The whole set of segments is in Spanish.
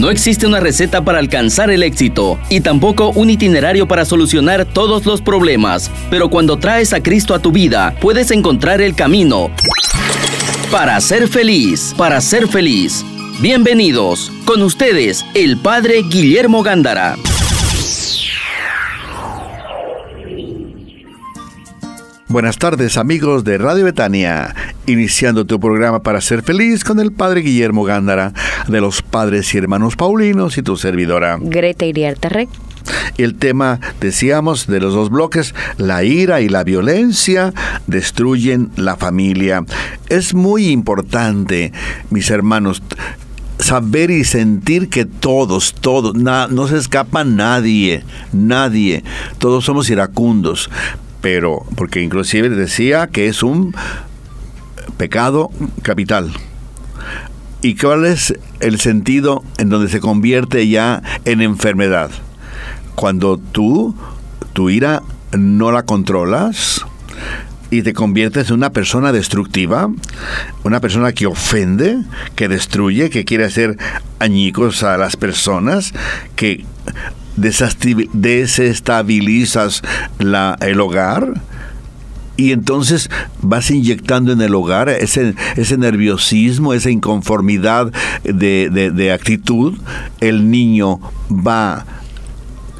No existe una receta para alcanzar el éxito y tampoco un itinerario para solucionar todos los problemas, pero cuando traes a Cristo a tu vida, puedes encontrar el camino para ser feliz, para ser feliz. Bienvenidos, con ustedes, el Padre Guillermo Gándara. Buenas tardes amigos de Radio Betania, iniciando tu programa para ser feliz con el Padre Guillermo Gándara, de los Padres y Hermanos Paulinos y tu servidora. Greta Iriarte Rey. El tema, decíamos, de los dos bloques, la ira y la violencia destruyen la familia. Es muy importante, mis hermanos, saber y sentir que todos, todos, no se escapa nadie, nadie, todos somos iracundos pero porque inclusive decía que es un pecado capital. ¿Y cuál es el sentido en donde se convierte ya en enfermedad? Cuando tú, tu ira no la controlas y te conviertes en una persona destructiva, una persona que ofende, que destruye, que quiere hacer añicos a las personas, que desestabilizas la, el hogar y entonces vas inyectando en el hogar ese, ese nerviosismo, esa inconformidad de, de actitud, el niño va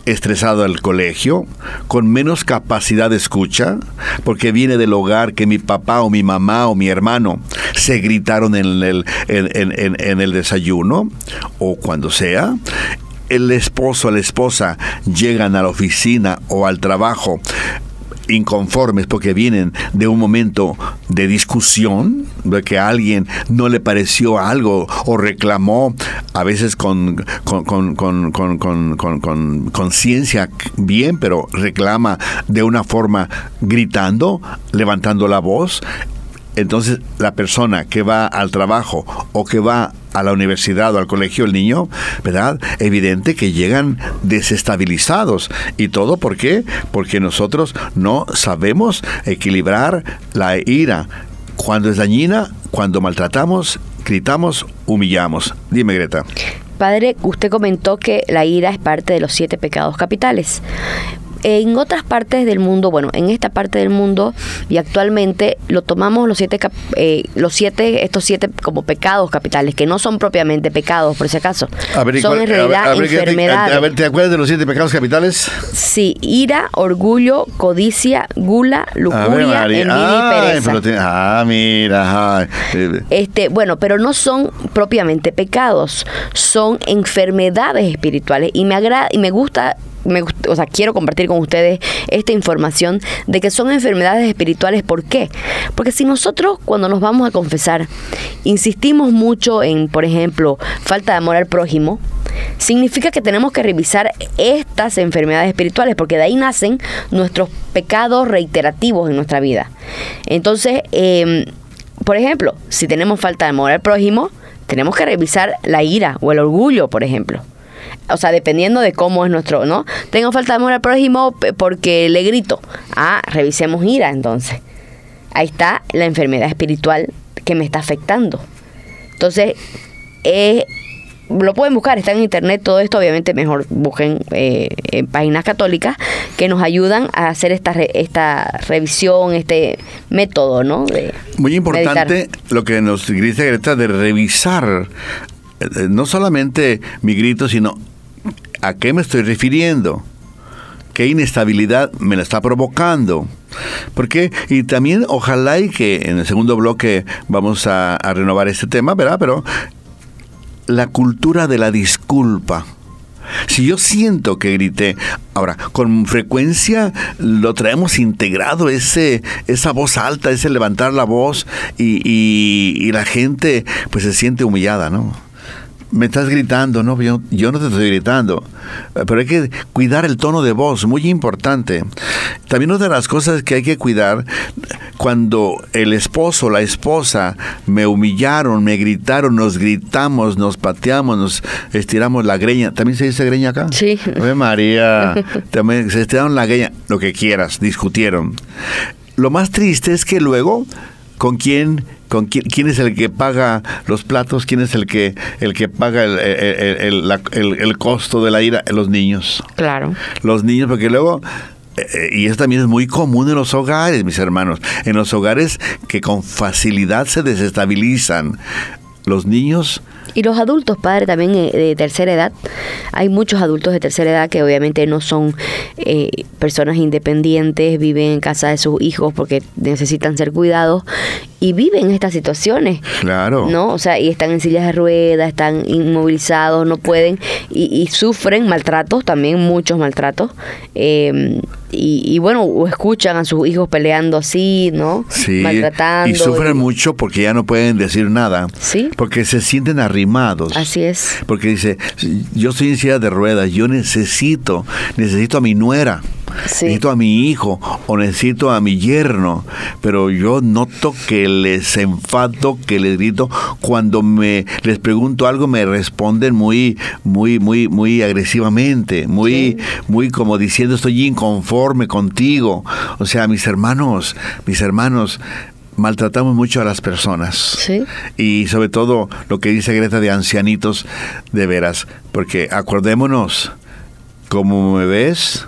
estresado al colegio, con menos capacidad de escucha, porque viene del hogar que mi papá o mi mamá o mi hermano se gritaron en el, en, en el desayuno o cuando sea, el esposo o la esposa llegan a la oficina o al trabajo inconformes porque vienen de un momento de discusión, de que a alguien no le pareció algo o reclamó, a veces con conciencia bien, pero reclama de una forma gritando, levantando la voz. Entonces la persona que va al trabajo o que va a la universidad o al colegio el niño, ¿verdad? Evidente que llegan desestabilizados. ¿Y todo por qué? Porque nosotros no sabemos equilibrar la ira. Cuando es dañina, cuando maltratamos, gritamos, humillamos. Dime, Greta. Padre, usted comentó que la ira es parte de los siete pecados capitales en otras partes del mundo, bueno, en esta parte del mundo y actualmente lo tomamos los siete, eh, los siete, estos siete como pecados capitales, que no son propiamente pecados, por si acaso. son en realidad enfermedades. A ver, ¿te acuerdas de los siete pecados capitales? Sí, ira, orgullo, codicia, gula, lujuria, envidia y pereza. ah, mira. Este, bueno, pero no son propiamente pecados, son enfermedades espirituales y me agrada y me gusta me, o sea, quiero compartir con ustedes esta información de que son enfermedades espirituales. ¿Por qué? Porque si nosotros cuando nos vamos a confesar insistimos mucho en, por ejemplo, falta de amor al prójimo, significa que tenemos que revisar estas enfermedades espirituales porque de ahí nacen nuestros pecados reiterativos en nuestra vida. Entonces, em, por ejemplo, si tenemos falta de amor al prójimo, tenemos que revisar la ira o el orgullo, por ejemplo o sea, dependiendo de cómo es nuestro, ¿no? Tengo falta de amor al prójimo porque le grito. Ah, revisemos ira entonces. Ahí está la enfermedad espiritual que me está afectando. Entonces, eh, lo pueden buscar, está en internet todo esto, obviamente mejor busquen eh, en páginas católicas que nos ayudan a hacer esta, esta revisión, este método, ¿no? Muy importante lo que nos dice Greta de revisar no solamente mi grito, sino ¿A qué me estoy refiriendo? ¿Qué inestabilidad me la está provocando? Porque, y también ojalá y que en el segundo bloque vamos a, renovar este tema, ¿verdad? Pero la cultura de la disculpa. Si yo siento que grité, ahora, con frecuencia lo traemos integrado, ese, esa voz alta, ese levantar la voz y, y la gente pues se siente humillada, ¿no? Me estás gritando, no, yo, no te estoy gritando, pero hay que cuidar el tono de voz, muy importante. También otra de las cosas que hay que cuidar, cuando el esposo la esposa me humillaron, me gritaron, nos gritamos, nos pateamos, nos estiramos la greña, ¿también se dice greña acá? Sí. María, también se estiraron la greña, lo que quieras, discutieron. Lo más triste es que luego, ¿con quién con quién, es el que paga los platos, quién es el que el que paga el, el, costo de la ira, los niños. Claro. Los niños, porque luego eh, eh, y eso también es muy común en los hogares, mis hermanos, en los hogares que con facilidad se desestabilizan. Los niños y los adultos, padre, también eh, de tercera edad. Hay muchos adultos de tercera edad que obviamente no son eh, personas independientes, viven en casa de sus hijos porque necesitan ser cuidados y viven estas situaciones. Claro. ¿No? O sea, y están en sillas de ruedas, están inmovilizados, no pueden y, sufren maltratos, también muchos maltratos. Eh, y, bueno, o escuchan a sus hijos peleando así, ¿no? Sí. Maltratando. Y sufren mucho porque ya no pueden decir nada. Sí. Porque se sienten arrimados. Así es. Porque dice, yo soy en silla de ruedas, yo necesito, necesito a mi nuera. Necesito a mi hijo o necesito a mi yerno, pero yo noto que les enfado, que les grito. Cuando me les pregunto algo me responden muy, muy, muy, muy agresivamente, muy, muy como diciendo estoy inconforme contigo. O sea, mis hermanos, mis hermanos, maltratamos mucho a las personas. Y sobre todo lo que dice Greta de ancianitos, de veras. Porque acordémonos, como me ves,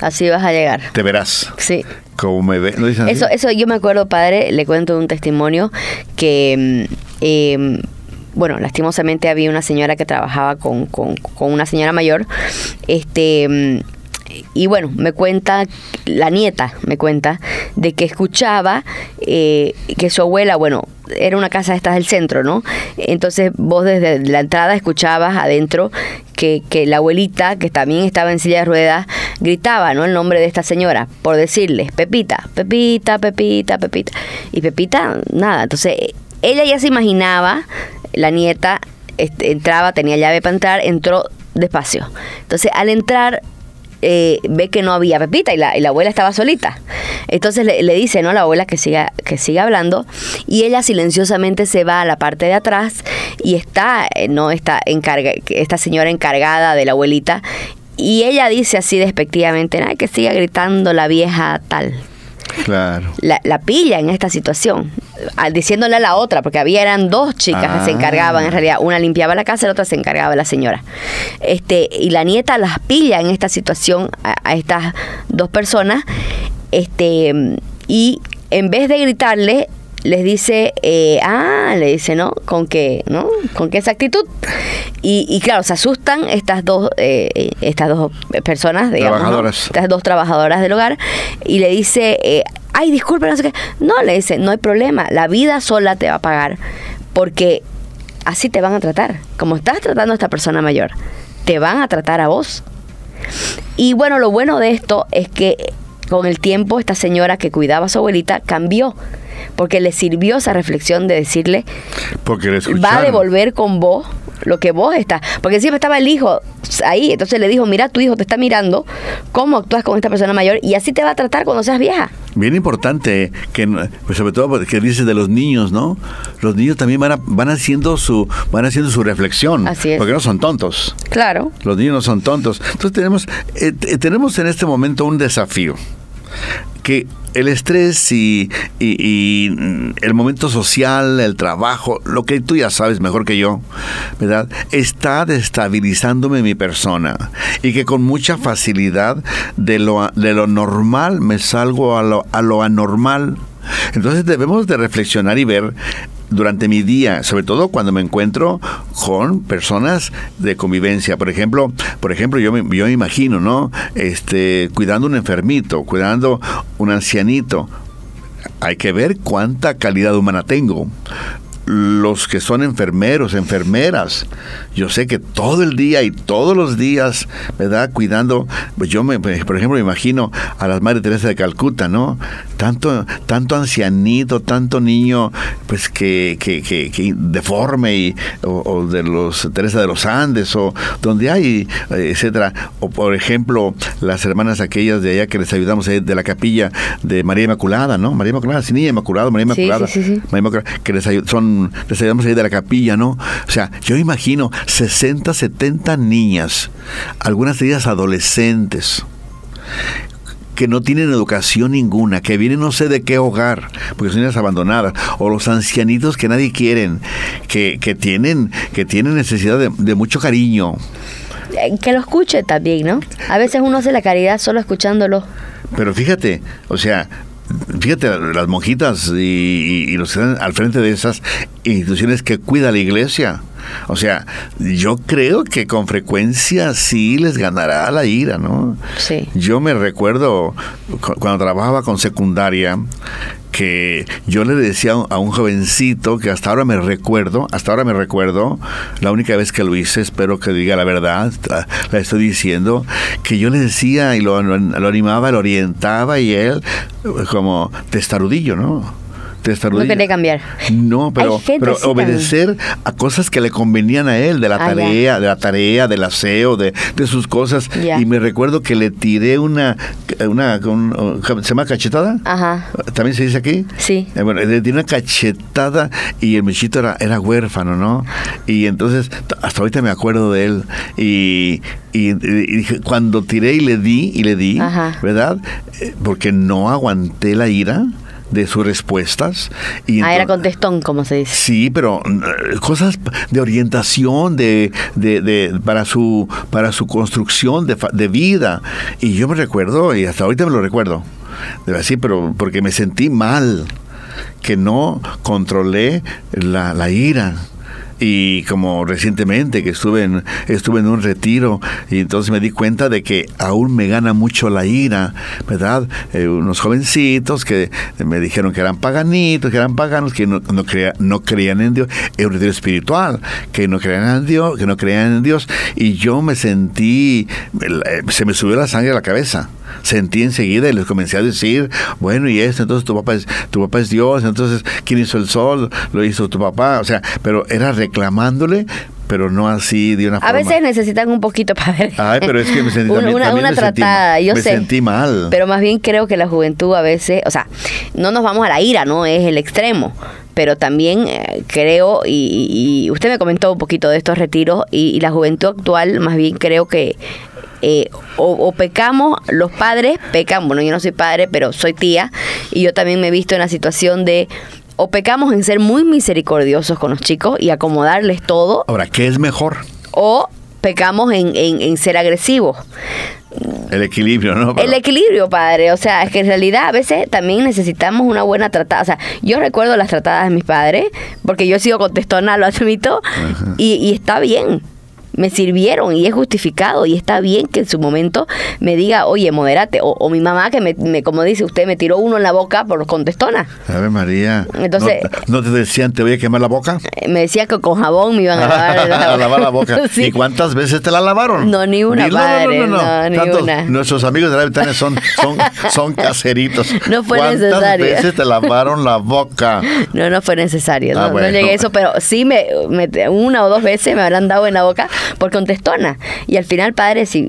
Así vas a llegar. Te verás. Sí. Como me ves. Eso, eso yo me acuerdo, padre, le cuento un testimonio que, mm, em, bueno, lastimosamente había una señora que trabajaba con, con, con una señora mayor, este mm, y bueno, me cuenta, la nieta me cuenta, de que escuchaba eh, que su abuela, bueno, era una casa de estas del centro, ¿no? Entonces vos desde la entrada escuchabas adentro que, la abuelita, que también estaba en silla de ruedas, gritaba, ¿no? El nombre de esta señora, por decirle, Pepita, Pepita, Pepita, Pepita. Y Pepita, nada. Entonces ella ya se imaginaba, la nieta este, entraba, tenía llave para entrar, entró despacio. Entonces al entrar eh, ve que no había Pepita y la, abuela estaba solita. Entonces le, dice ¿no? a la abuela que siga, que siga hablando y ella silenciosamente se va a la parte de atrás y está, eh, ¿no? está encarga, esta señora encargada de la abuelita y ella dice así despectivamente, que siga gritando la vieja tal. Claro. La, la, pilla en esta situación, diciéndole a la otra, porque había eran dos chicas que se encargaban, en ah. realidad, una limpiaba la casa y la otra se encargaba de la señora. Este, y la nieta las pilla en esta situación a, estas dos personas, este, y en vez de gritarle, les dice, eh, ah, le dice, ¿no? ¿Con qué, no? ¿Con qué exactitud? Y, y claro, se asustan estas dos, eh, estas dos personas, digamos, trabajadoras. estas dos trabajadoras del hogar, y le dice, eh, ay, disculpe, no sé qué. No, le dice, no hay problema, la vida sola te va a pagar, porque así te van a tratar. Como estás tratando a esta persona mayor, te van a tratar a vos. Y bueno, lo bueno de esto es que con el tiempo esta señora que cuidaba a su abuelita cambió porque le sirvió esa reflexión de decirle, porque va a devolver con vos lo que vos estás. Porque siempre estaba el hijo ahí, entonces le dijo, mira, tu hijo te está mirando, cómo actúas con esta persona mayor y así te va a tratar cuando seas vieja. Bien importante, que pues sobre todo que dices de los niños, ¿no? Los niños también van, van haciendo su van haciendo su reflexión, así es. porque no son tontos. Claro. Los niños no son tontos. Entonces tenemos eh, tenemos en este momento un desafío que el estrés y, el momento social, el trabajo, lo que tú ya sabes mejor que yo, ¿verdad? Está destabilizándome mi persona y que con mucha facilidad de lo, de lo normal me salgo a lo, a lo anormal. Entonces debemos de reflexionar y ver durante mi día, sobre todo cuando me encuentro con personas de convivencia. Por ejemplo, por ejemplo, yo me, yo me imagino, ¿no? Este, cuidando un enfermito, cuidando un ancianito. Hay que ver cuánta calidad humana tengo los que son enfermeros, enfermeras. Yo sé que todo el día y todos los días, ¿verdad? Cuidando, pues yo, me, por ejemplo, me imagino a las Madres Teresa de Calcuta, ¿no? Tanto, tanto ancianito, tanto niño, pues que, que, que, deforme, y, o, de los Teresa de los Andes, o donde hay, etcétera. O por ejemplo, las hermanas aquellas de allá que les ayudamos de la capilla de María Inmaculada, ¿no? María Inmaculada, sí, niña Inmaculada, María Inmaculada, María Inmaculada que les ayudan, son les ayudamos ahí de la capilla, ¿no? O sea, yo imagino 60, 70 niñas, algunas de ellas adolescentes, que no tienen educación ninguna, que vienen no sé de qué hogar, porque son niñas abandonadas, o los ancianitos que nadie quieren, que, que tienen, que tienen necesidad de, de mucho cariño. Eh, Que lo escuche también, ¿no? A veces uno hace la caridad solo escuchándolo. Pero fíjate, o sea, fíjate las monjitas y, y- y los que están al frente de esas instituciones que cuida la iglesia. O sea, yo creo que con frecuencia sí les ganará la ira, ¿no? Sí. Yo me recuerdo cu- cuando trabajaba con secundaria que yo le decía a un- jovencito que hasta ahora me recuerdo, hasta ahora me recuerdo, la única vez que lo hice, espero que diga la verdad, la, la estoy diciendo, que yo le decía y lo, lo- lo animaba, lo orientaba y él como testarudillo, ¿no? No quería cambiar. No, pero, también. obedecer a cosas que le convenían a él, de la Ah, ya. tarea, de la tarea, del aseo, de, de sus cosas. Ya. Y me recuerdo que le tiré una, una, un- ¿se llama cachetada? Ajá. ¿También se dice aquí? Sí. Eh, bueno, le tiré una cachetada y el muchito era, era huérfano, ¿no? Y entonces, hasta ahorita me acuerdo de él. Y, y- y dije, cuando tiré y le di, y le di, Ajá. ¿verdad? Eh, Porque no aguanté la ira de sus respuestas. Y Ah, era contestón, como se dice. Sí, pero eh, cosas de orientación, de, de, de- para su para su construcción de, de vida. Y yo me recuerdo, y hasta ahorita me lo recuerdo, de verdad, sí, pero porque me sentí mal, que no controlé la, la ira. Y como recientemente que estuve en, estuve en un retiro y entonces me di cuenta de que aún me gana mucho la ira, ¿verdad? Eh, unos jovencitos que me dijeron que eran paganitos, que eran paganos, que no, no, crea- no creían en Dios, es un retiro espiritual, que no creían en Dios, que no creían en Dios. Y yo me sentí, eh, se me subió la sangre a la cabeza. Sentí enseguida y les comencé a decir, bueno, y esto, entonces tu papá es, tu papá es Dios, entonces ¿quién hizo el sol? Lo hizo tu papá, o sea, pero era reclamándole, pero no así de una A forma. veces necesitan un poquito para ver. Ay, pero es que me sentí una, también- una, también una me sentí tratada, mal. yo Me sé. sentí mal. Pero más bien creo que la juventud a veces, o sea, no nos vamos a la ira, ¿no? Es el extremo. Pero también eh, creo, y, y- y usted me comentó un poquito de estos retiros, y, y la juventud actual, más bien creo que eh, o, o pecamos, los padres pecan, bueno, yo no soy padre, pero soy tía, y yo también me he visto en la situación de, o pecamos en ser muy misericordiosos con los chicos y acomodarles todo, Ahora, ¿qué es mejor? o pecamos en, en- en ser agresivos. El equilibrio, ¿no? Pero- El equilibrio, padre. O sea, es que en realidad a veces también necesitamos una buena tratada. O sea, yo recuerdo las tratadas de mis padres, porque yo he sido contestona, lo admito, y, y está bien. Me sirvieron y es justificado y está bien que en su momento me diga, oye, moderate. O, o mi mamá que me, me- como dice usted, me tiró uno en la boca por contestona. Ave María. Entonces- ¿No, no te decían te voy a quemar la boca? Eh, Me decía que con jabón me iban a lavar, a lavar la boca. Sí. ¿Y cuántas veces te la lavaron? No, ni una, padre, no, ni Tantos- una. Nuestros amigos de la ventana son, son, son caseritos. No fue ¿Cuántas necesario. veces te lavaron la boca? No, no fue necesario, no, Ah, no llegué a eso, pero sí me, me- una o dos veces me habrán dado en la boca por contestona. Y al final, padre, si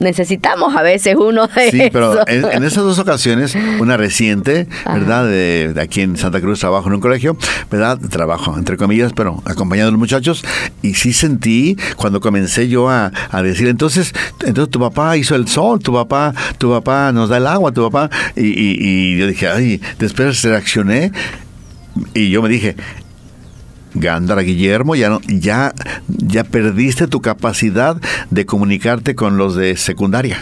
necesitamos a veces uno de Sí, pero en, en esas dos ocasiones, una reciente, ¿verdad? De, de aquí en Santa Cruz trabajo en un colegio, ¿verdad? Trabajo, entre comillas, pero acompañado de los muchachos. Y sí sentí cuando comencé yo a, a decir, entonces, entonces tu papá hizo el sol, tu papá, tu papá nos da el agua, tu papá. Y, y- y yo dije, ay, después reaccioné y yo me dije, Gándara Guillermo, ya, no, ya, ya perdiste tu capacidad de comunicarte con los de secundaria.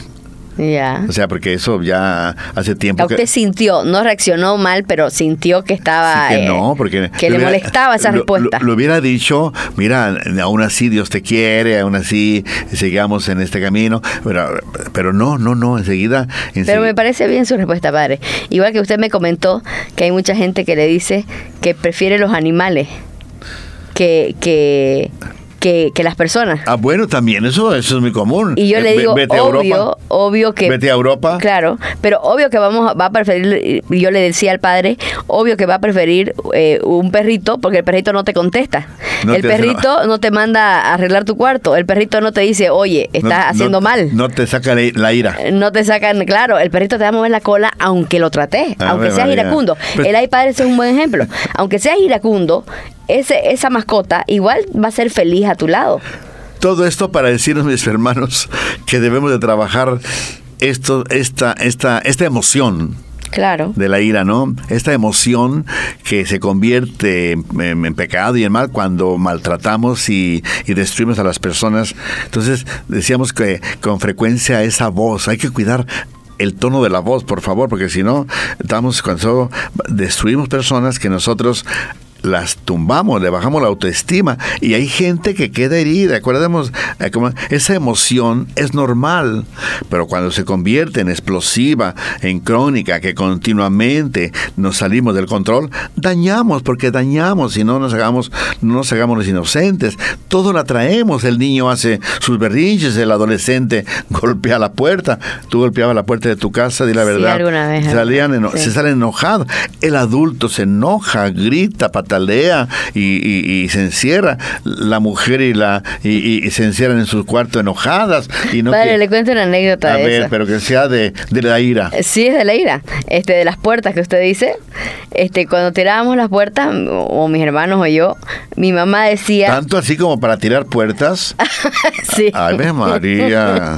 Ya. O sea, porque eso ya hace tiempo usted sintió, no reaccionó mal, pero sintió que estaba. Sí que eh, no, porque que le hubiera- molestaba esa lo- respuesta. Lo, lo hubiera dicho, mira, aún así Dios te quiere, aún así sigamos en este camino, pero, pero no, no, no, enseguida, Pero enseguida- me parece bien su respuesta, padre. Igual que usted me comentó que hay mucha gente que le dice que prefiere los animales que, que, que, que las personas. Ah, bueno, también eso, eso es muy común. Y yo Eh, le digo, vete a obvio, Europa, obvio que... Vete a Europa. Claro, pero obvio que vamos va a preferir, y yo le decía al padre, obvio que va a preferir eh, un perrito porque el perrito no te contesta. No el te hace- perrito no te manda a arreglar tu cuarto, el perrito no te dice, oye, estás no- haciendo mal. No te saca la, ira. No te sacan, claro, el perrito te va a mover la cola aunque lo trates, Ave aunque seas María. iracundo. Pues- el iPad ese es un buen ejemplo. Aunque seas iracundo, ese, esa mascota igual va a ser feliz a tu lado. Todo esto para decirnos, mis hermanos, que debemos de trabajar esto, esta, esta, esta emoción Claro. de la ira, ¿no? Esta emoción que se convierte en, en pecado y en mal cuando maltratamos y, y destruimos a las personas. Entonces, decíamos que con frecuencia esa voz, hay que cuidar el tono de la voz, por favor, porque si no, estamos cuando destruimos personas que nosotros las tumbamos, le bajamos la autoestima y hay gente que queda herida. Acordemos, eh, esa emoción es normal, pero cuando se convierte en explosiva, en crónica, que continuamente nos salimos del control, dañamos, porque dañamos y no nos hagamos, no nos hagamos los inocentes. Todo la traemos. El niño hace sus berrinches, el adolescente golpea la puerta. Tú golpeabas la puerta de tu casa, di la verdad. vez, Salían sí. Se salen enojados. El adulto se enoja, grita, patalea y, y- y se encierra. La mujer y la y, se encierran en su cuarto enojadas. Y no Padre, que- le cuento una anécdota a de ver, eso. pero que sea de, de la ira. Sí, es de la ira. Este, de las puertas que usted dice. Este, cuando tirábamos las puertas, o, mis hermanos o yo, mi mamá decía. Tanto así como para tirar puertas. sí. Ay, María.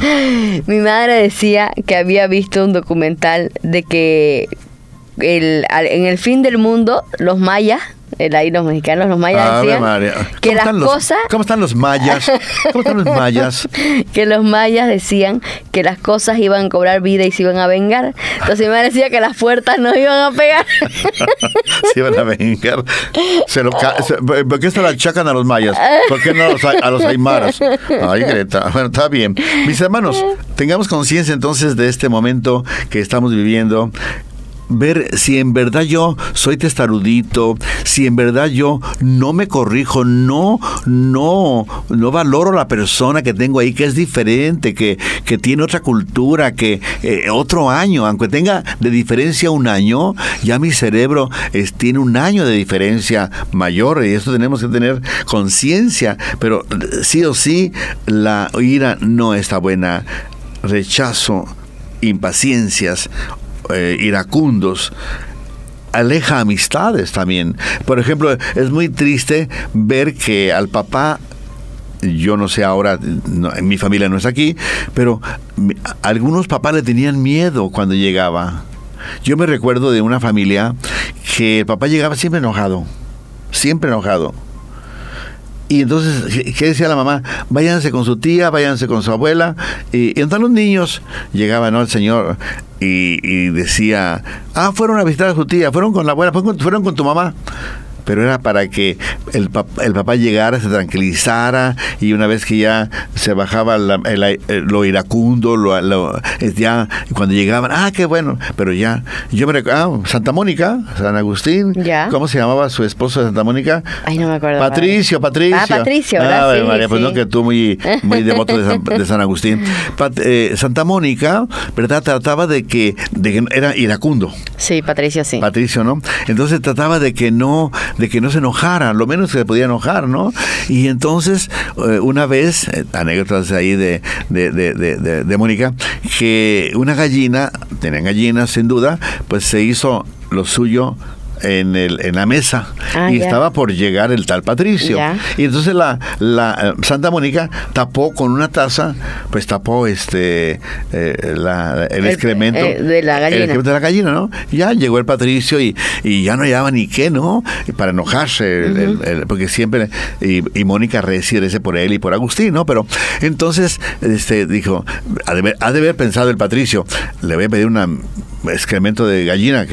Mi madre decía que había visto un documental de que el, en el fin del mundo los mayas, el, ahí los mexicanos, los mayas decían que ¿Cómo las los- cosas, ¿Cómo están los mayas? ¿Cómo están los mayas? que los mayas decían que las cosas iban a cobrar vida y se iban a vengar. Entonces mi madre decía que las puertas no iban a pegar. Se iban a vengar. Se lo se- ¿Por qué se la achacan a los mayas? ¿Por qué no a los, a los aymaras? Ay, Greta. Bueno, está bien. Mis hermanos, tengamos conciencia entonces de este momento que estamos viviendo. Ver si en verdad yo soy testarudito, si en verdad yo no me corrijo, no, no, no valoro la persona que tengo ahí, que es diferente, que, que tiene otra cultura, que eh, otro año, aunque tenga de diferencia un año, ya mi cerebro tiene un año de diferencia mayor y eso tenemos que tener conciencia, pero sí o sí la ira no está buena, rechazo, impaciencias, eh, iracundos, aleja amistades también. Por ejemplo, es muy triste ver que al papá yo no sé ahora, mi familia no es aquí, pero algunos papás le tenían miedo cuando llegaba. Yo me recuerdo de una familia que el papá llegaba siempre enojado, siempre enojado. Y entonces, ¿qué- ¿qué decía la mamá? Váyanse con su tía, váyanse con su abuela. Y, entonces los niños llegaban, ¿no? El señor y, decía, ah, fueron a visitar a su tía, fueron con la abuela, fueron con tu mamá. Pero era para que el, pap- el papá llegara, se tranquilizara y una vez que ya se bajaba la- el- el- lo iracundo, lo, ya cuando llegaban, ah, qué bueno, pero ya, yo me recuerdo, ah, Santa Mónica, San Agustín, Ya. ¿cómo se llamaba su esposo de Santa Mónica? Ay, no me acuerdo. Patricio, Patricio. Ah, Patricio. Ave Sí, María, pues no que tú muy, muy devoto de San, de San Agustín. Pat- eh, Santa Mónica, ¿verdad? Trataba de que, de que era iracundo. Sí, Patricio, sí. Patricio, ¿no? Entonces trataba de que no, de que no se enojara, lo menos que se podía enojar, ¿no? Y entonces, eh, una vez, eh, anécdotas ahí de, de, de, de, de- de Mónica, que una gallina, tenían gallinas sin duda, pues se hizo lo suyo en, el, en la mesa Ah, y ya. estaba por llegar el tal Patricio. Ya. Y entonces la, la eh, Santa Mónica tapó con una taza, pues tapó este eh, la- el, El- excremento eh, de la gallina. el excremento de la gallina, ¿no? Ya llegó el Patricio y, y ya no hallaba ni qué, ¿no? Para enojarse, el- el- el- porque siempre, y, y Mónica recibe ese por él y por Agustín, ¿no? Pero entonces este dijo, ha de, haber, ha de haber pensado el Patricio, le voy a pedir un excremento de gallina.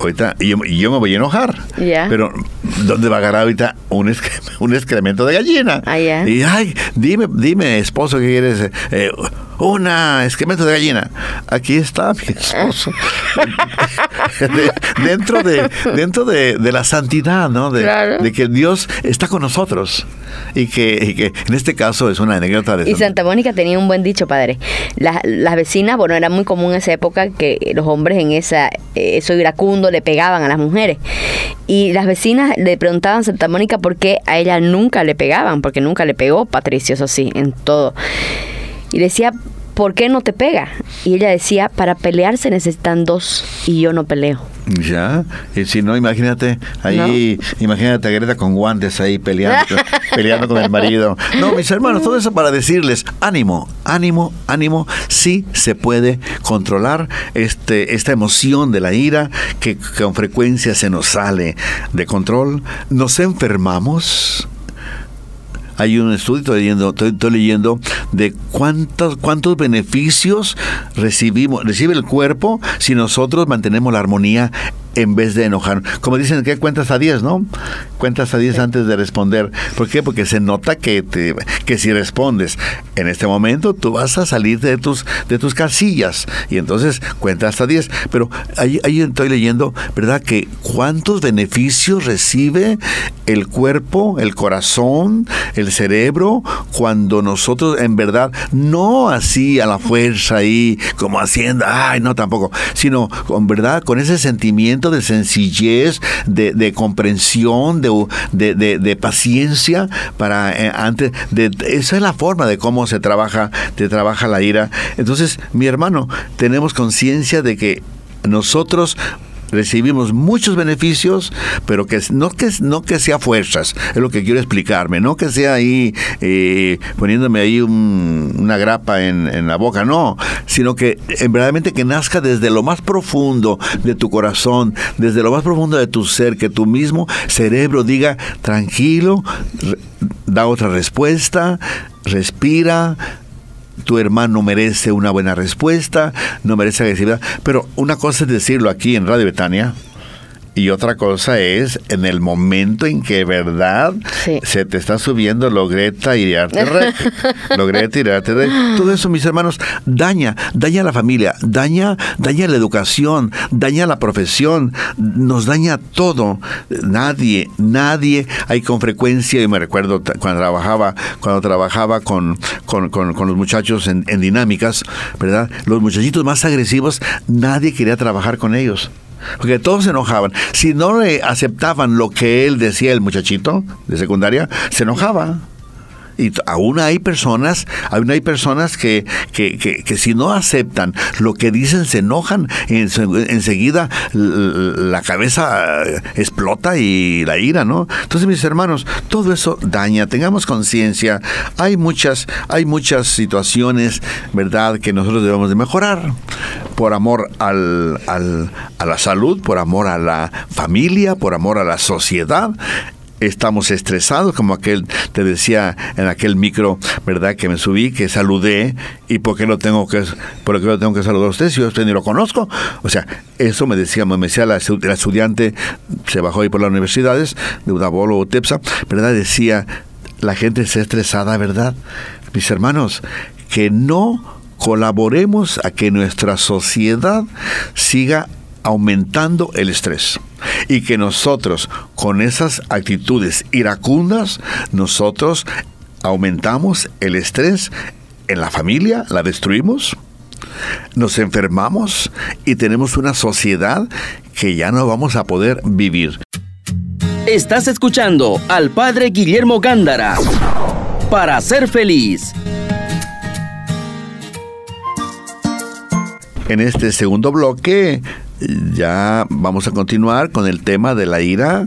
Ahorita, y yo, y yo me voy a enojar. Pero, ¿dónde va a agarrar ahorita un, excre- un excremento de gallina? Ah. Y, ay, dime, dime, esposo, ¿qué quieres? Eh, una excremento de gallina. Aquí está mi esposo. De- dentro de, dentro de, de la santidad, ¿no? De, Claro. de que Dios está con nosotros. Y que, y que en este caso es una anécdota de Y Santa Mónica tenía un buen dicho, padre. Las, las vecinas, bueno, era muy común en esa época que los hombres en esa, eh, eso iracundo le pegaban a las mujeres. Y las vecinas le preguntaban a Santa Mónica por qué a ella nunca le pegaban, porque nunca le pegó Patricio, eso sí, en todo. Y decía, ¿por qué no te pega? Y ella decía, para pelear se necesitan dos y yo no peleo. Ya, y si no, imagínate, ahí, imagínate a Greta con guantes ahí peleando, peleando con el marido. No, mis hermanos, todo eso para decirles, ánimo, ánimo, ánimo, sí se puede controlar este, esta emoción de la ira que con frecuencia se nos sale de control. Nos enfermamos hay un estudio, estoy leyendo, estoy, leyendo de cuántos, cuántos beneficios recibimos, recibe el cuerpo si nosotros mantenemos la armonía en vez de enojar. Como dicen que cuentas a 10, ¿no? Cuentas a 10 antes de responder. ¿Por qué? Porque se nota que, te, que si respondes en este momento, tú vas a salir de tus, de tus casillas. Y entonces cuentas hasta 10. Pero ahí, ahí estoy leyendo, ¿verdad? Que cuántos beneficios recibe el cuerpo, el corazón, el cerebro, cuando nosotros en verdad, no así a la fuerza ahí, como haciendo, ay, no tampoco, sino con verdad, con ese sentimiento de sencillez, de, comprensión, de, de, paciencia para eh, antes de esa es la forma de cómo se trabaja, se trabaja la ira. Entonces, mi hermano, tenemos conciencia de que nosotros recibimos muchos beneficios, pero que no que no que sea fuerzas, es lo que quiero explicarme, no que sea ahí eh, poniéndome ahí una grapa en, la boca, no, sino que en verdaderamente que nazca desde lo más profundo de tu corazón, desde lo más profundo de tu ser, que tu mismo cerebro diga tranquilo, da otra respuesta, respira, tu hermano merece una buena respuesta, no merece agresividad. Pero una cosa es decirlo aquí en Radio Betania, y otra cosa es en el momento en que, ¿verdad? Se te está subiendo logreta y arte logreta y arte Todo eso, mis hermanos, daña, daña la familia, daña, daña la educación, daña la profesión, nos daña todo. Nadie, nadie, hay con frecuencia, y me recuerdo cuando trabajaba, cuando trabajaba con, con, los muchachos en, en dinámicas, ¿verdad? Los muchachitos más agresivos, nadie quería trabajar con ellos porque todos se enojaban. Si no le aceptaban lo que él decía, el muchachito de secundaria, se enojaba. Y aún hay personas, aún hay personas que, que, que, si no aceptan lo que dicen, se enojan, enseguida la cabeza explota y la ira, ¿no? Entonces, mis hermanos, todo eso daña, tengamos conciencia. Hay muchas, hay muchas situaciones, ¿verdad?, que nosotros debemos de mejorar por amor al, al, a la salud, por amor a la familia, por amor a la sociedad estamos estresados, como aquel te decía en aquel micro, ¿verdad? Que me subí, que saludé, y por qué lo tengo que, por qué lo tengo que saludar a usted si yo usted ni lo conozco. O sea, eso me decía, me decía la, estudiante, se bajó ahí por las universidades, de Udabolo o Tepsa, ¿verdad? Decía, la gente está estresada, ¿verdad? Mis hermanos, que no colaboremos a que nuestra sociedad siga aumentando el estrés. Y que nosotros, con esas actitudes iracundas, nosotros aumentamos el estrés en la familia, la destruimos, nos enfermamos y tenemos una sociedad que ya no vamos a poder vivir. Estás escuchando al padre Guillermo Gándara para ser feliz. En este segundo bloque ya vamos a continuar con el tema de la ira.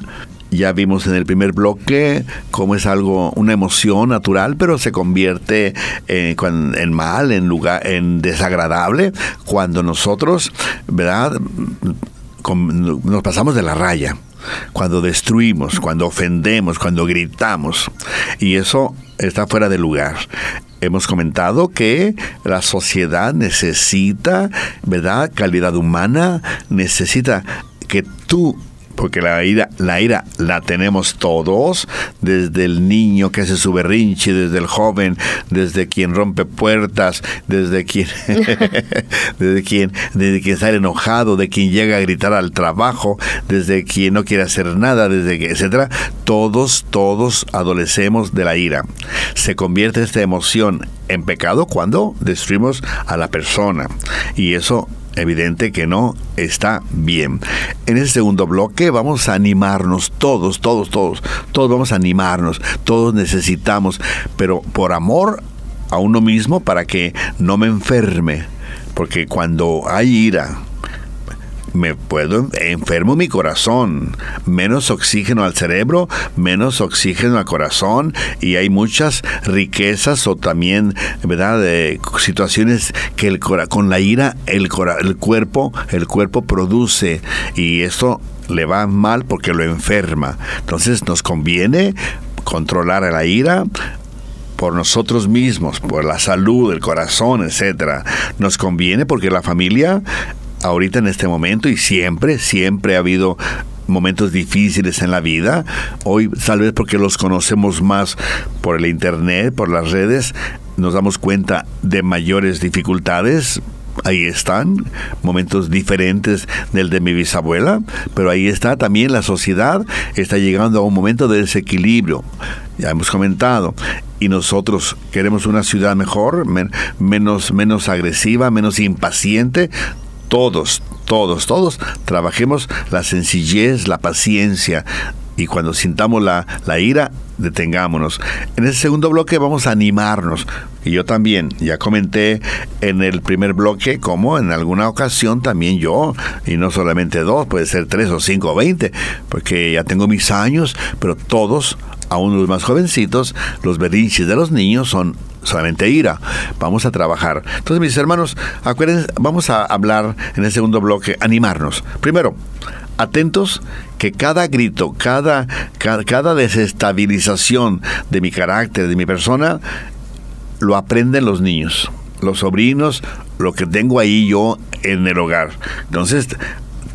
Ya vimos en el primer bloque cómo es algo, una emoción natural, pero se convierte en, mal, en lugar, en desagradable, cuando nosotros, ¿verdad? nos pasamos de la raya cuando destruimos, cuando ofendemos, cuando gritamos. Y eso está fuera de lugar hemos comentado que la sociedad necesita, ¿verdad? Calidad humana, necesita que tú porque la ira, la ira la tenemos todos, desde el niño que hace su berrinche, desde el joven, desde quien rompe puertas, desde quien, desde quien, desde quien sale enojado, de quien llega a gritar al trabajo, desde quien no quiere hacer nada, desde que, etcétera. Todos, todos adolecemos de la ira. Se convierte esta emoción en pecado cuando destruimos a la persona. Y eso evidente que no está bien. En ese segundo bloque vamos a animarnos todos, todos, todos, todos vamos a animarnos, todos necesitamos, pero por amor a uno mismo para que no me enferme, porque cuando hay ira, me puedo enfermo mi corazón, menos oxígeno al cerebro, menos oxígeno al corazón y hay muchas riquezas o también, ¿verdad? De situaciones que el con la ira el, el cuerpo el cuerpo produce y esto le va mal porque lo enferma. Entonces nos conviene controlar la ira, por nosotros mismos, por la salud, el corazón, etcétera. Nos conviene porque la familia ahorita en este momento y siempre, siempre ha habido momentos difíciles en la vida. Hoy, tal vez porque los conocemos más por el Internet, por las redes, nos damos cuenta de mayores dificultades. Ahí están, momentos diferentes del de mi bisabuela, pero ahí está también la sociedad, está llegando a un momento de desequilibrio, ya hemos comentado, y nosotros queremos una ciudad mejor, menos, menos agresiva, menos impaciente, todos, todos, todos trabajemos la sencillez, la paciencia. Y cuando sintamos la, la ira, detengámonos. En ese segundo bloque vamos a animarnos. Y yo también, ya comenté en el primer bloque como en alguna ocasión también yo, y no solamente dos, puede ser tres o cinco o veinte, porque ya tengo mis años, pero todos, aún los más jovencitos, los berrinches de los niños son solamente ira. Vamos a trabajar. Entonces, mis hermanos, acuérdense, vamos a hablar en el segundo bloque, animarnos. Primero, atentos que cada grito, cada, cada, desestabilización de mi carácter, de mi persona, lo aprenden los niños, los sobrinos, lo que tengo ahí yo en el hogar. Entonces,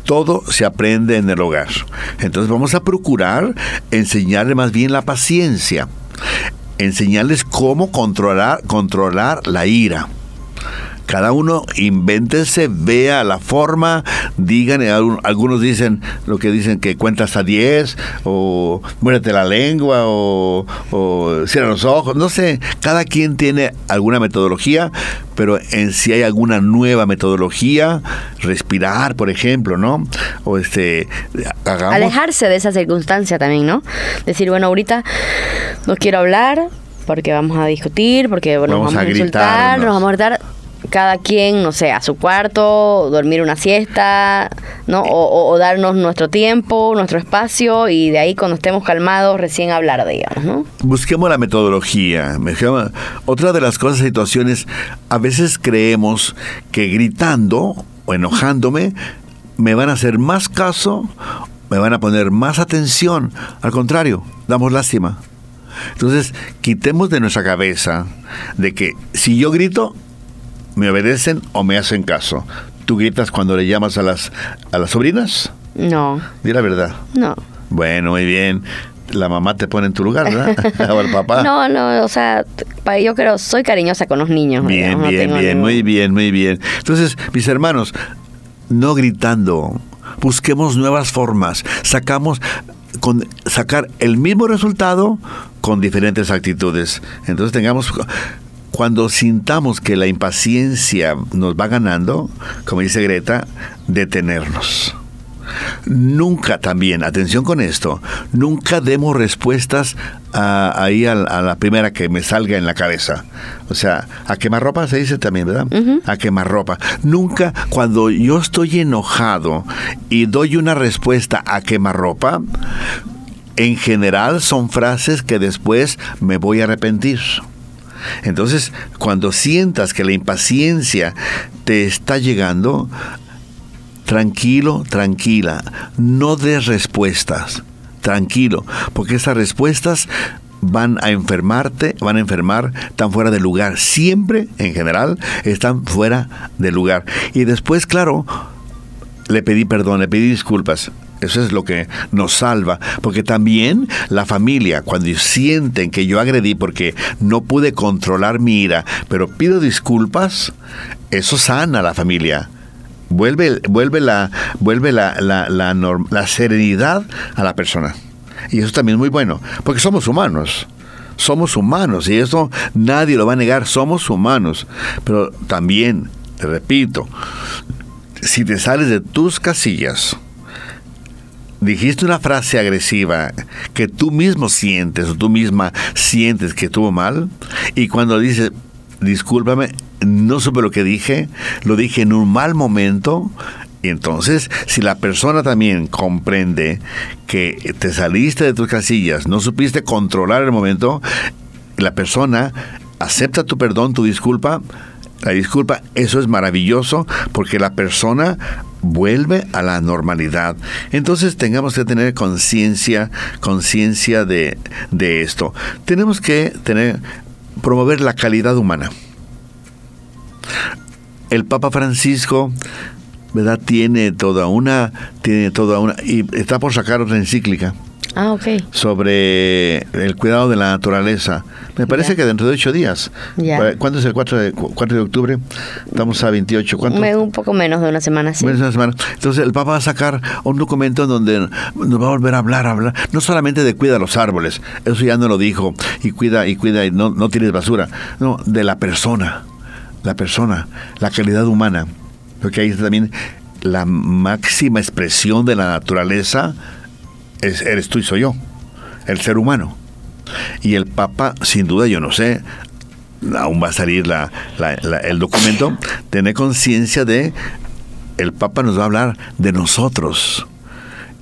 todo se aprende en el hogar. Entonces vamos a procurar enseñarle más bien la paciencia enseñarles cómo controlar, controlar la ira. Cada uno invéntese, vea la forma, digan, algunos dicen lo que dicen que cuenta hasta 10, o muérete la lengua, o, o cierra los ojos, no sé, cada quien tiene alguna metodología, pero en si hay alguna nueva metodología, respirar, por ejemplo, ¿no? O este, Alejarse de esa circunstancia también, ¿no? Decir, bueno, ahorita no quiero hablar, porque vamos a discutir, porque nos vamos, a, insultar, nos vamos a gritar cada quien, no sé, a su cuarto, dormir una siesta, ¿no? O, darnos nuestro tiempo, nuestro espacio y de ahí cuando estemos calmados recién hablar, digamos, ¿no? Busquemos la metodología. Otra de las cosas, situaciones, a veces creemos que gritando o enojándome me van a hacer más caso, me van a poner más atención. Al contrario, damos lástima. Entonces, quitemos de nuestra cabeza de que si yo grito, me obedecen o me hacen caso. ¿Tú gritas cuando le llamas a las, a las sobrinas? No. Di la verdad. No. Bueno, muy bien. La mamá te pone en tu lugar, ¿verdad? o el papá. No, no, o sea, yo creo, soy cariñosa con los niños. Bien, bien, bien, muy bien, muy bien. Entonces, mis hermanos, no gritando, busquemos nuevas formas, sacamos, con sacar el mismo resultado con diferentes actitudes. Entonces tengamos cuando sintamos que la impaciencia nos va ganando, como dice Greta, detenernos. Nunca también, atención con esto, nunca demos respuestas ahí a, la primera que me salga en la cabeza. O sea, a quemarropa se dice también, ¿verdad? A quemarropa. Nunca cuando yo estoy enojado y doy una respuesta a quemarropa, en general son frases que después me voy a arrepentir. Entonces, cuando sientas que la impaciencia te está llegando, tranquilo, tranquila, no des respuestas, tranquilo, porque esas respuestas van a enfermarte, van a enfermar, están fuera de lugar. Siempre, en general, están fuera de lugar. Y después, claro, le pedí perdón, le pedí disculpas. Eso es lo que nos salva, porque también la familia, cuando sienten que yo agredí porque no pude controlar mi ira, pero pido disculpas, eso sana a la familia. Vuelve, vuelve, la, vuelve la, la, la serenidad a la persona. Y eso también es muy bueno, porque somos humanos somos humanos y eso nadie lo va a negar, somos humanos. Pero también, te repito, si te sales de tus casillas, dijiste una frase agresiva que tú mismo sientes o tú misma sientes que estuvo mal y cuando dices, discúlpame, no supe lo que dije, lo dije en un mal momento, Y entonces, si la persona también comprende que te saliste de tus casillas, no supiste controlar el momento, la persona acepta tu perdón, tu disculpa, la disculpa, eso es maravilloso porque la persona vuelve a la normalidad. Entonces tengamos que tener conciencia, conciencia de, de esto. Tenemos que tener, promover la calidad humana. El Papa Francisco ¿verdad? Tiene toda una, tiene toda una, y está por sacar otra encíclica. Ah. Sobre el cuidado de la naturaleza. Me parece que dentro de ocho días. ¿Cuándo es el 4 de, 4 de octubre? Estamos a 28. ¿Cuánto? Un poco menos de una semana, sí. Menos de una semana. Entonces el Papa va a sacar un documento donde nos va a volver a hablar, a hablar, no solamente de cuida los árboles, eso ya no lo dijo, y cuida, y cuida, y no, no tires basura, no, de la persona, la persona, la calidad humana porque ahí está también la máxima expresión de la naturaleza, es, eres tú y soy yo, el ser humano. Y el Papa, sin duda, yo no sé, aún va a salir la, el documento, tener conciencia de, el Papa nos va a hablar de nosotros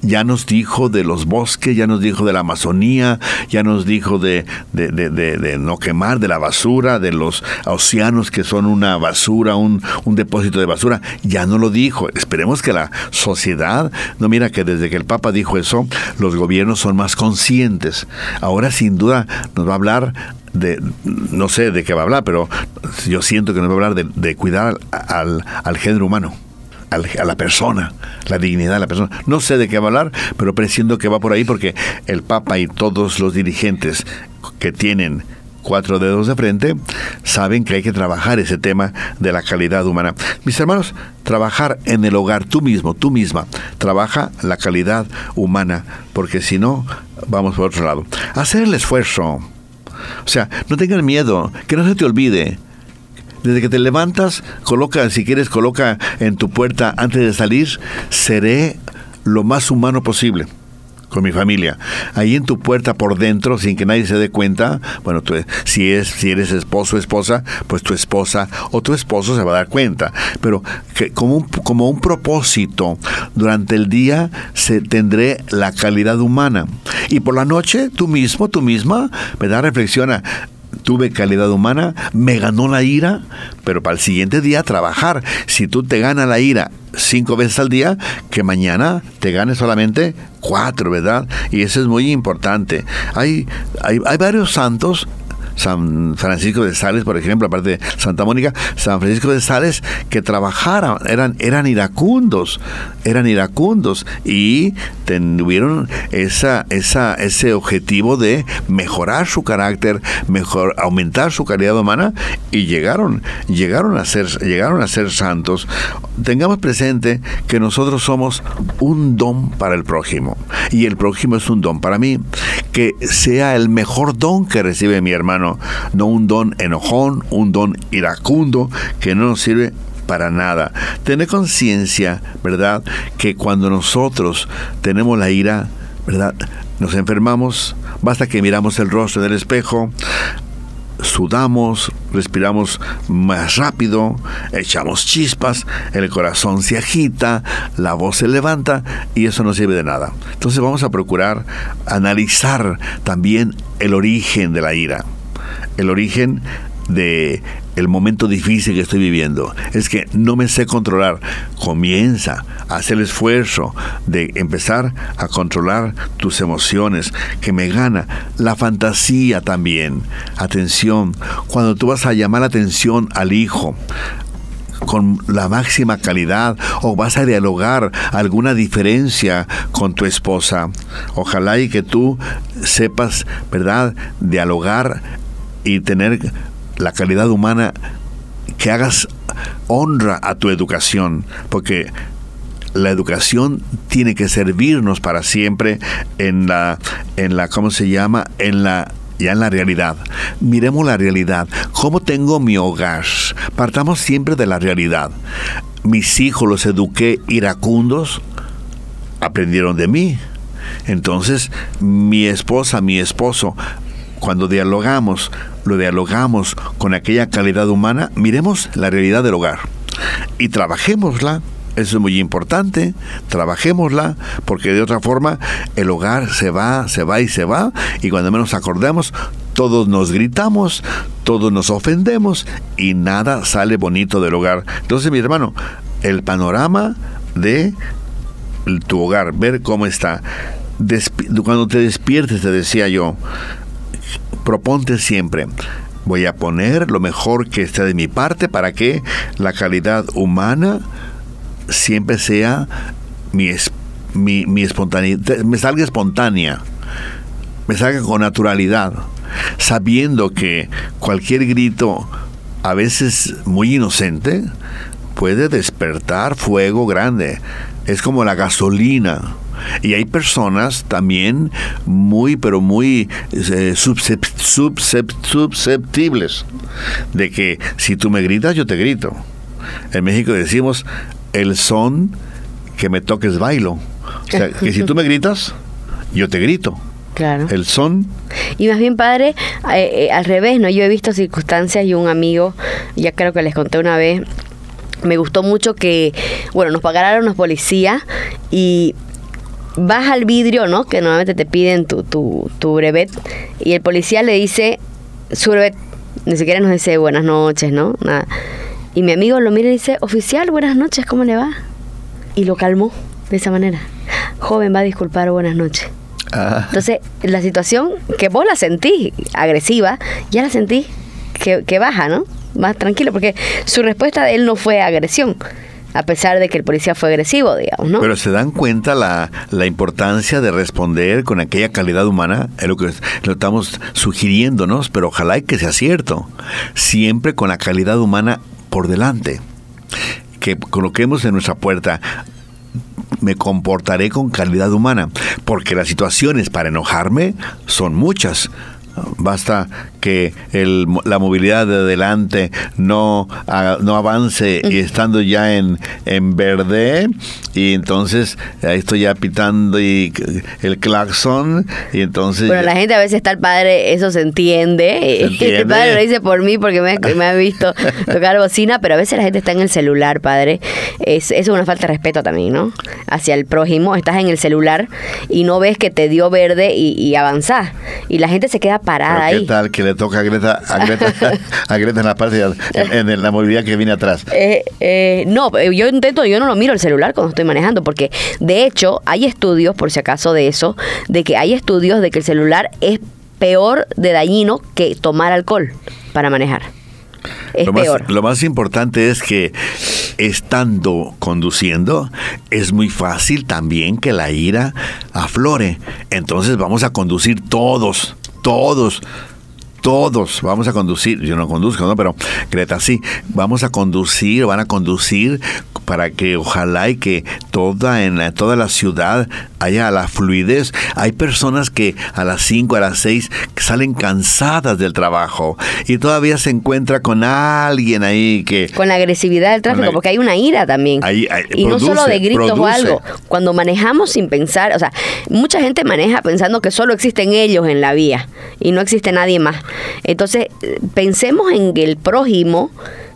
ya nos dijo de los bosques, ya nos dijo de la Amazonía, ya nos dijo de, de, no quemar, de la basura, de los océanos que son una basura, un, depósito de basura, ya no lo dijo. Esperemos que la sociedad, no mira que desde que el Papa dijo eso, los gobiernos son más conscientes. Ahora sin duda nos va a hablar de, no sé de qué va a hablar, pero yo siento que nos va a hablar de, cuidar al, al género humano a la persona, la dignidad de la persona. No sé de qué va a hablar, pero presiento que va por ahí porque el Papa y todos los dirigentes que tienen cuatro dedos de frente, saben que hay que trabajar ese tema de la calidad humana. Mis hermanos, trabajar en el hogar, tú mismo, tú misma, trabaja la calidad humana, porque si no, vamos por otro lado. Hacer el esfuerzo. O sea, no tengan miedo, que no se te olvide desde que te levantas, coloca, si quieres, coloca en tu puerta antes de salir, seré lo más humano posible con mi familia. Ahí en tu puerta por dentro, sin que nadie se dé cuenta, bueno, si, es, si eres esposo o esposa, pues tu esposa o tu esposo se va a dar cuenta. Pero que como, un, como un propósito, durante el día se tendré la calidad humana. Y por la noche, tú mismo, tú misma, ¿verdad? Reflexiona tuve calidad humana, me ganó la ira, pero para el siguiente día trabajar. Si tú te ganas la ira cinco veces al día, que mañana te gane solamente cuatro, ¿verdad? Y eso es muy importante. Hay, hay, hay varios santos San Francisco de Sales, por ejemplo, aparte de Santa Mónica, San Francisco de Sales, que trabajaron, eran, eran iracundos, eran iracundos y tuvieron esa, esa, ese objetivo de mejorar su carácter, mejor, aumentar su calidad humana y llegaron, llegaron a ser, llegaron a ser santos. Tengamos presente que nosotros somos un don para el prójimo y el prójimo es un don para mí. Que sea el mejor don que recibe mi hermano no un don enojón, un don iracundo que no nos sirve para nada. Tener conciencia, ¿verdad? Que cuando nosotros tenemos la ira, ¿verdad? Nos enfermamos, basta que miramos el rostro del espejo, sudamos, respiramos más rápido, echamos chispas, el corazón se agita, la voz se levanta y eso no sirve de nada. Entonces vamos a procurar analizar también el origen de la ira el origen de el momento difícil que estoy viviendo. Es que no me sé controlar. Comienza a hacer el esfuerzo de empezar a controlar tus emociones, que me gana la fantasía también. Atención, cuando tú vas a llamar la atención al hijo, con la máxima calidad o vas a dialogar alguna diferencia con tu esposa. Ojalá y que tú sepas, ¿verdad?, dialogar y tener la calidad humana que hagas honra a tu educación, porque la educación tiene que servirnos para siempre en la en la ¿cómo se llama? en la ya en la realidad. Miremos la realidad. ¿Cómo tengo mi hogar? Partamos siempre de la realidad. Mis hijos los eduqué iracundos, aprendieron de mí. Entonces, mi esposa, mi esposo, cuando dialogamos, lo dialogamos con aquella calidad humana, miremos la realidad del hogar y trabajémosla Eso es muy importante, trabajémosla, porque de otra forma el hogar se va, se va y se va, y cuando menos acordemos, todos nos gritamos, todos nos ofendemos y nada sale bonito del hogar. Entonces, mi hermano, el panorama de tu hogar, ver cómo está. cuando te despiertes, te decía yo, proponte siempre, voy a poner lo mejor que esté de mi parte para que la calidad humana siempre sea mi, mi, mi espontaneidad, me salga espontánea, me salga con naturalidad, sabiendo que cualquier grito, a veces muy inocente, puede despertar fuego grande. Es como la gasolina. Y hay personas también muy, pero muy eh, susceptibles de que si tú me gritas, yo te grito. En México decimos, el son que me toques bailo. O sea, que si tú me gritas, yo te grito. Claro. El son. Y más bien, padre, eh, eh, al revés, ¿no? Yo he visto circunstancias y un amigo, ya creo que les conté una vez, me gustó mucho que, bueno, nos pagaron los policías y vas al vidrio, ¿no? Que normalmente te piden tu, tu, tu brevet y el policía le dice su brevet, ni siquiera nos dice buenas noches, ¿no? Nada. Y mi amigo lo mira y dice, oficial, buenas noches, ¿cómo le va? Y lo calmó de esa manera. Joven, va a disculpar, buenas noches. Ah. Entonces, la situación que vos la sentís agresiva, ya la sentís que, que baja, ¿no? Más tranquilo, porque su respuesta de él no fue agresión a pesar de que el policía fue agresivo, digamos, ¿no? Pero se dan cuenta la, la importancia de responder con aquella calidad humana, es lo que lo estamos sugiriéndonos, pero ojalá que sea cierto, siempre con la calidad humana por delante. Que coloquemos en nuestra puerta, me comportaré con calidad humana, porque las situaciones para enojarme son muchas. Basta que el, la movilidad de adelante no, no avance y estando ya en, en verde y entonces ahí estoy ya pitando y el claxon y entonces... Bueno, la gente a veces está el padre, eso se entiende. El padre lo dice por mí porque me, me, ha visto tocar bocina, pero a veces la gente está en el celular, padre. Es, es una falta de respeto también, ¿no? Hacia el prójimo, estás en el celular y no ves que te dio verde y, y avanzás. Y la gente se queda parada ¿Qué ahí. tal que le toca a Greta, a Greta, a Greta en la parte, en, en, la movilidad que viene atrás? Eh, eh, no, yo intento, yo no lo miro el celular cuando estoy manejando, porque de hecho hay estudios, por si acaso de eso, de que hay estudios de que el celular es peor de dañino que tomar alcohol para manejar. Es lo, peor. Lo más importante es que estando conduciendo es muy fácil también que la ira aflore. Entonces vamos a conducir todos, todos todos vamos a conducir, yo no conduzco, ¿no? Pero Greta sí, vamos a conducir, van a conducir para que ojalá y que toda en la, toda la ciudad haya la fluidez. Hay personas que a las 5, a las 6 salen cansadas del trabajo y todavía se encuentra con alguien ahí que... Con la agresividad del tráfico, la, porque hay una ira también. Y produce, no solo de gritos produce. o algo. Cuando manejamos sin pensar, o sea, mucha gente maneja pensando que solo existen ellos en la vía y no existe nadie más. Entonces, pensemos en el prójimo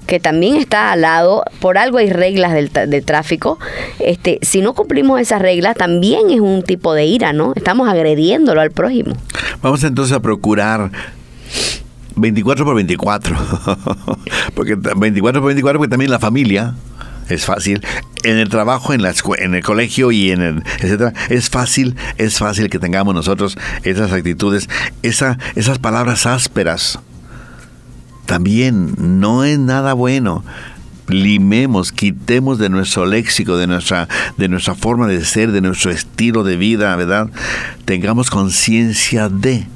que también está al lado, por algo hay reglas del, del, tráfico, este, si no cumplimos esas reglas, también es un tipo de ira, ¿no? Estamos agrediéndolo al prójimo. Vamos entonces a procurar 24 por 24, porque 24 por 24, porque también la familia, es fácil en el trabajo en la en el colegio y en el etcétera es fácil es fácil que tengamos nosotros esas actitudes esa, esas palabras ásperas también no es nada bueno limemos, quitemos de nuestro léxico, de nuestra, de nuestra forma de ser, de nuestro estilo de vida, ¿verdad? Tengamos conciencia de.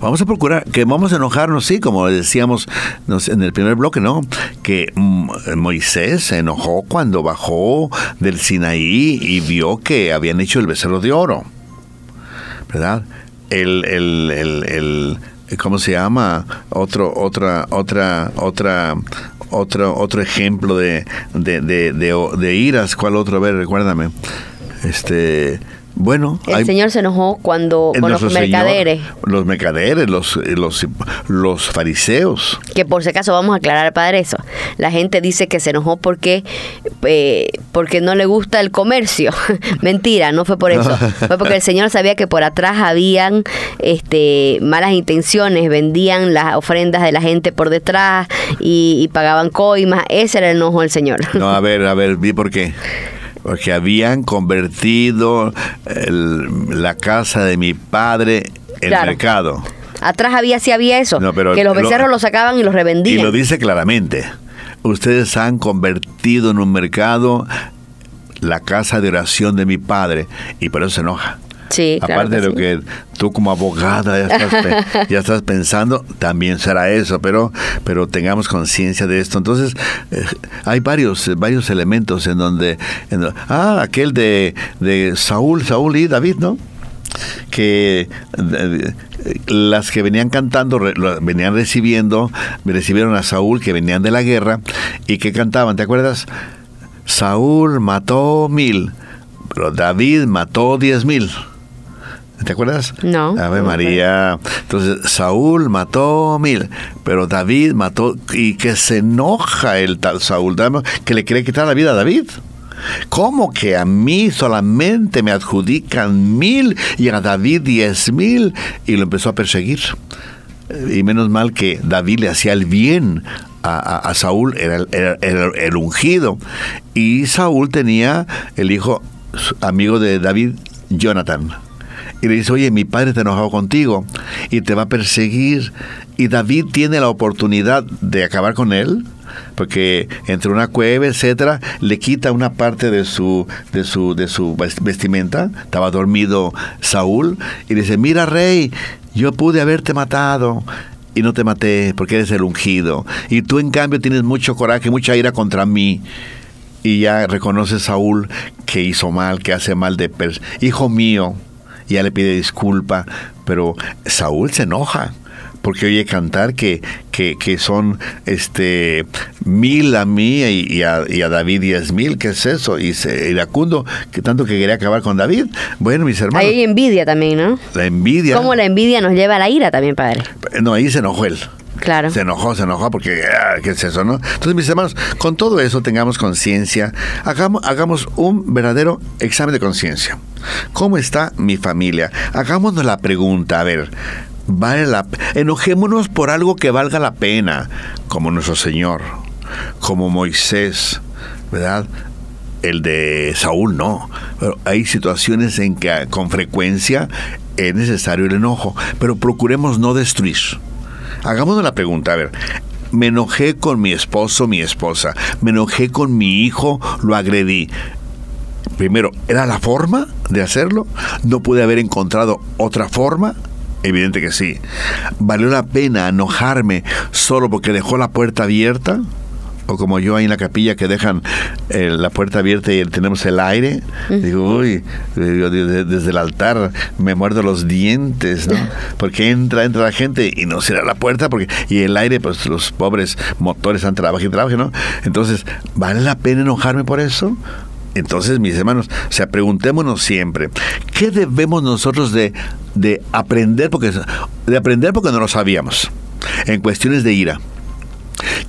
Vamos a procurar que vamos a enojarnos, sí, como decíamos en el primer bloque, ¿no? Que Moisés se enojó cuando bajó del Sinaí y vio que habían hecho el becerro de oro, ¿verdad? El, el, el, el ¿cómo se llama? Otro, otra, otra, otra, otro, otro ejemplo de, de, de, iras. ¿Cuál otro? Ver, recuérdame. Este, Bueno, el Señor se enojó cuando con los mercaderes. los mercaderes, los, los, los fariseos. Que por si acaso vamos a aclarar, Padre, eso. La gente dice que se enojó porque, eh, porque no le gusta el comercio. Mentira, no fue por eso. fue porque el Señor sabía que por atrás habían este, malas intenciones, vendían las ofrendas de la gente por detrás y, y pagaban coimas. Ese era el enojo del Señor. No, a ver, a ver, vi por qué porque habían convertido la casa de mi padre en mercado. Atrás había sí había eso, que los becerros lo, sacaban y los revendían. Y lo dice claramente. Ustedes han convertido en un mercado la casa de oración de mi padre y por eso se enoja. Aparte de lo que tú como abogada ya estás, pensando, también será eso, pero, pero tengamos conciencia de esto. Entonces, eh, hay varios, varios elementos en donde, ah, aquel de, de Saúl, Saúl y David, ¿no? que las que venían cantando, venían recibiendo, recibieron a Saúl que venían de la guerra y que cantaban, ¿te acuerdas? Saúl mató mil, pero David mató diez mil. ¿Te acuerdas? No. Ave María. Entonces, Saúl mató mil, pero David mató, y que se enoja el tal Saúl, que le quiere quitar la vida a David. ¿Cómo que a mí solamente me adjudican mil y a David diez mil? Y lo empezó a perseguir. Y menos mal que David le hacía el bien a, Saúl, era, era el ungido. Y Saúl tenía el hijo amigo de David, Jonathan y le dice, oye, mi padre está enojado contigo y te va a perseguir. Y David tiene la oportunidad de acabar con él, porque entre una cueva, etcétera, le quita una parte de su, de su, de su vestimenta. Estaba dormido Saúl y dice, mira rey, yo pude haberte matado y no te maté porque eres el ungido. Y tú en cambio tienes mucho coraje, mucha ira contra mí. Y ya reconoce Saúl que hizo mal, que hace mal de... Hijo mío, ya le pide disculpa, pero Saúl se enoja porque oye cantar que, que, que, son este mil a mí y, a, y a, David diez mil, ¿qué es eso? Y se, iracundo, que tanto que quería acabar con David. Bueno, mis hermanos. Hay envidia también, ¿no? La envidia. ¿Cómo la envidia nos lleva a la ira también, padre? No, ahí se enojó él. Claro. Se enojó, se enojó porque, ah, ¿qué es eso, no? Entonces, mis hermanos, con todo eso tengamos conciencia, hagamos, hagamos un verdadero examen de conciencia. ¿Cómo está mi familia? Hagámonos la pregunta, a ver, vale enojémonos por algo que valga la pena, como nuestro Señor, como Moisés, ¿verdad? El de Saúl no. Pero hay situaciones en que con frecuencia es necesario el enojo, pero procuremos no destruir. Hagámonos la pregunta, a ver, me enojé con mi esposo, mi esposa, me enojé con mi hijo, lo agredí. Primero, ¿era la forma de hacerlo? ¿No pude haber encontrado otra forma? Evidente que sí. ¿Valió la pena enojarme solo porque dejó la puerta abierta? o como yo ahí en la capilla que dejan eh, la puerta abierta y tenemos el aire, digo, uy, desde el altar me muerdo los dientes, ¿no? Porque entra, entra la gente y no cierra la puerta porque y el aire, pues los pobres motores están trabajando y trabajando, ¿no? Entonces, ¿vale la pena enojarme por eso? Entonces, mis hermanos, sea, preguntémonos siempre, ¿qué debemos nosotros de, de aprender? Porque, de aprender porque no lo sabíamos, en cuestiones de ira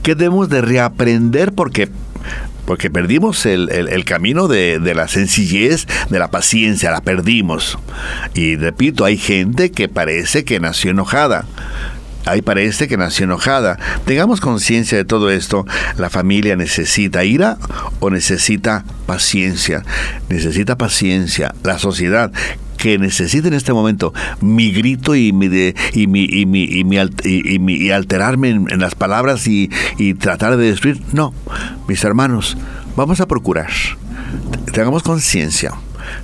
¿Qué debemos de reaprender porque porque perdimos el, camino de, de, la sencillez, de la paciencia, la perdimos. Y repito, hay gente que parece que nació enojada. Ahí parece que nació enojada. Tengamos conciencia de todo esto. La familia necesita ira o necesita paciencia. Necesita paciencia. La sociedad que necesita en este momento mi grito y mi, y mi, y mi, y mi, y alterarme en, las palabras y, y tratar de destruir. No, mis hermanos, vamos a procurar. Tengamos conciencia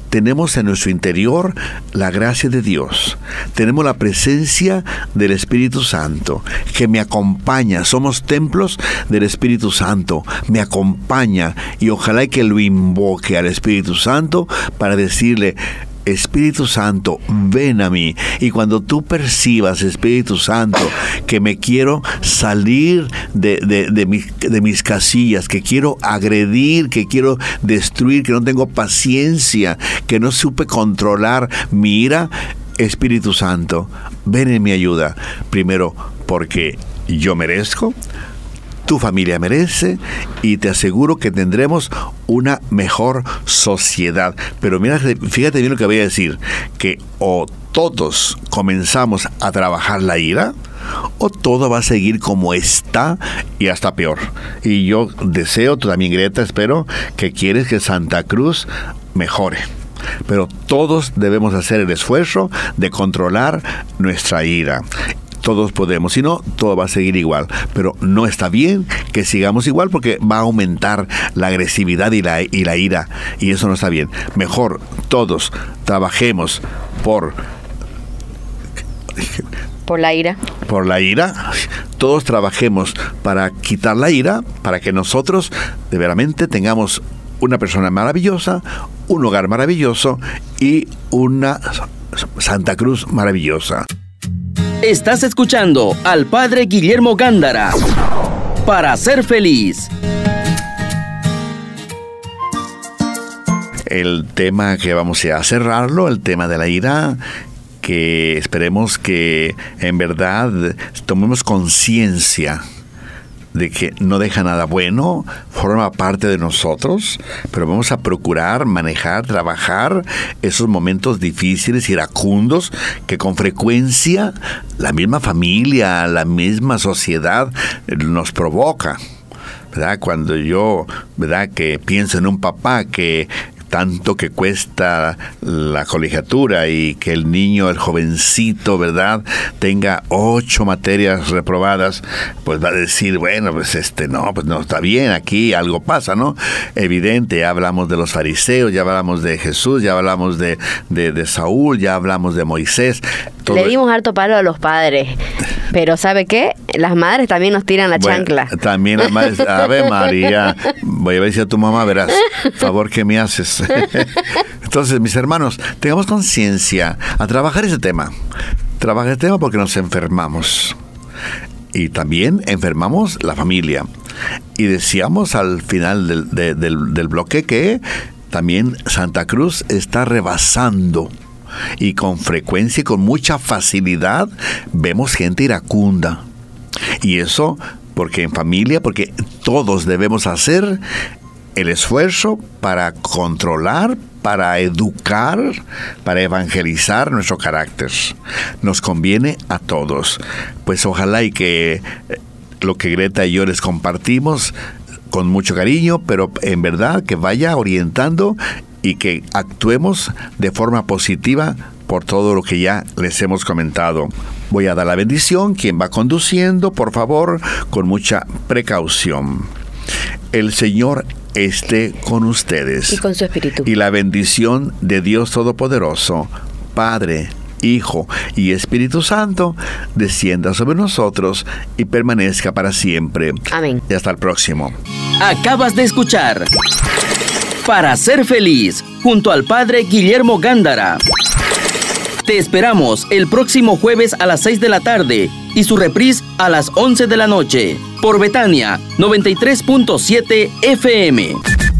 tenemos en nuestro interior la gracia de Dios. Tenemos la presencia del Espíritu Santo que me acompaña. Somos templos del Espíritu Santo. Me acompaña y ojalá que lo invoque al Espíritu Santo para decirle, Espíritu Santo, ven a mí. Y cuando tú percibas, Espíritu Santo, que me quiero salir de, de, mis, de mis casillas, que quiero agredir, que quiero destruir, que no tengo paciencia, que no supe controlar mi ira, Espíritu Santo, ven en mi ayuda. Primero, porque yo merezco, tu familia merece y te aseguro que tendremos una mejor sociedad. Pero mira, fíjate bien lo que voy a decir, que o todos comenzamos a trabajar la ira, o todo va a seguir como está y hasta peor. Y yo deseo, tú también Greta, espero que quieres que Santa Cruz mejore. Pero todos debemos hacer el esfuerzo de controlar nuestra ira todos podemos. Si no, todo va a seguir igual. Pero no está bien que sigamos igual porque va a aumentar la agresividad y la, y la ira. Y eso no está bien. Mejor todos trabajemos por... Por la ira. Por la ira. Todos trabajemos para quitar la ira, para que nosotros de veramente tengamos una persona maravillosa, un hogar maravilloso y una Santa Cruz maravillosa. Estás escuchando al Padre Guillermo Gándara para ser feliz. El tema que vamos a cerrarlo, el tema de la ira, que esperemos que en verdad tomemos conciencia de que no deja nada bueno, forma parte de nosotros, pero vamos a procurar manejar, trabajar esos momentos difíciles, iracundos, que con frecuencia la misma familia, la misma sociedad nos provoca. ¿verdad? Cuando yo, ¿verdad? Que pienso en un papá que tanto que cuesta la colegiatura y que el niño, el jovencito, ¿verdad?, tenga ocho materias reprobadas, pues va a decir, bueno, pues este, no, pues no está bien, aquí algo pasa, ¿no? Evidente, ya hablamos de los fariseos, ya hablamos de Jesús, ya hablamos de, de, Saúl, ya hablamos de Moisés. Le dimos harto palo a los padres, pero ¿sabe qué? Las madres también nos tiran la chancla. También las madres, Ave María, voy a decir a tu mamá, verás, favor que me haces. Entonces, mis hermanos, tengamos conciencia a trabajar ese tema. Trabajar ese tema porque nos enfermamos. Y también enfermamos la familia. Y decíamos al final del, del bloque que también Santa Cruz está rebasando y con frecuencia y con mucha facilidad vemos gente iracunda. Y eso porque en familia, porque todos debemos hacer el esfuerzo para controlar, para educar, para evangelizar nuestro carácter. Nos conviene a todos. Pues ojalá y que eh, lo que Greta y yo les compartimos con mucho cariño, pero en verdad que vaya orientando y que actuemos de forma positiva por todo lo que ya les hemos comentado. Voy a dar la bendición, quien va conduciendo, por favor, con mucha precaución. El Señor esté con ustedes. Y con su espíritu. Y la bendición de Dios Todopoderoso, Padre, Hijo y Espíritu Santo, descienda sobre nosotros y permanezca para siempre. Amén. Y hasta el próximo. Acabas de escuchar Para ser feliz, junto al Padre Guillermo Gándara. Te esperamos el próximo jueves a las 6 de la tarde y su reprise a las 11 de la noche por Betania 93.7 FM.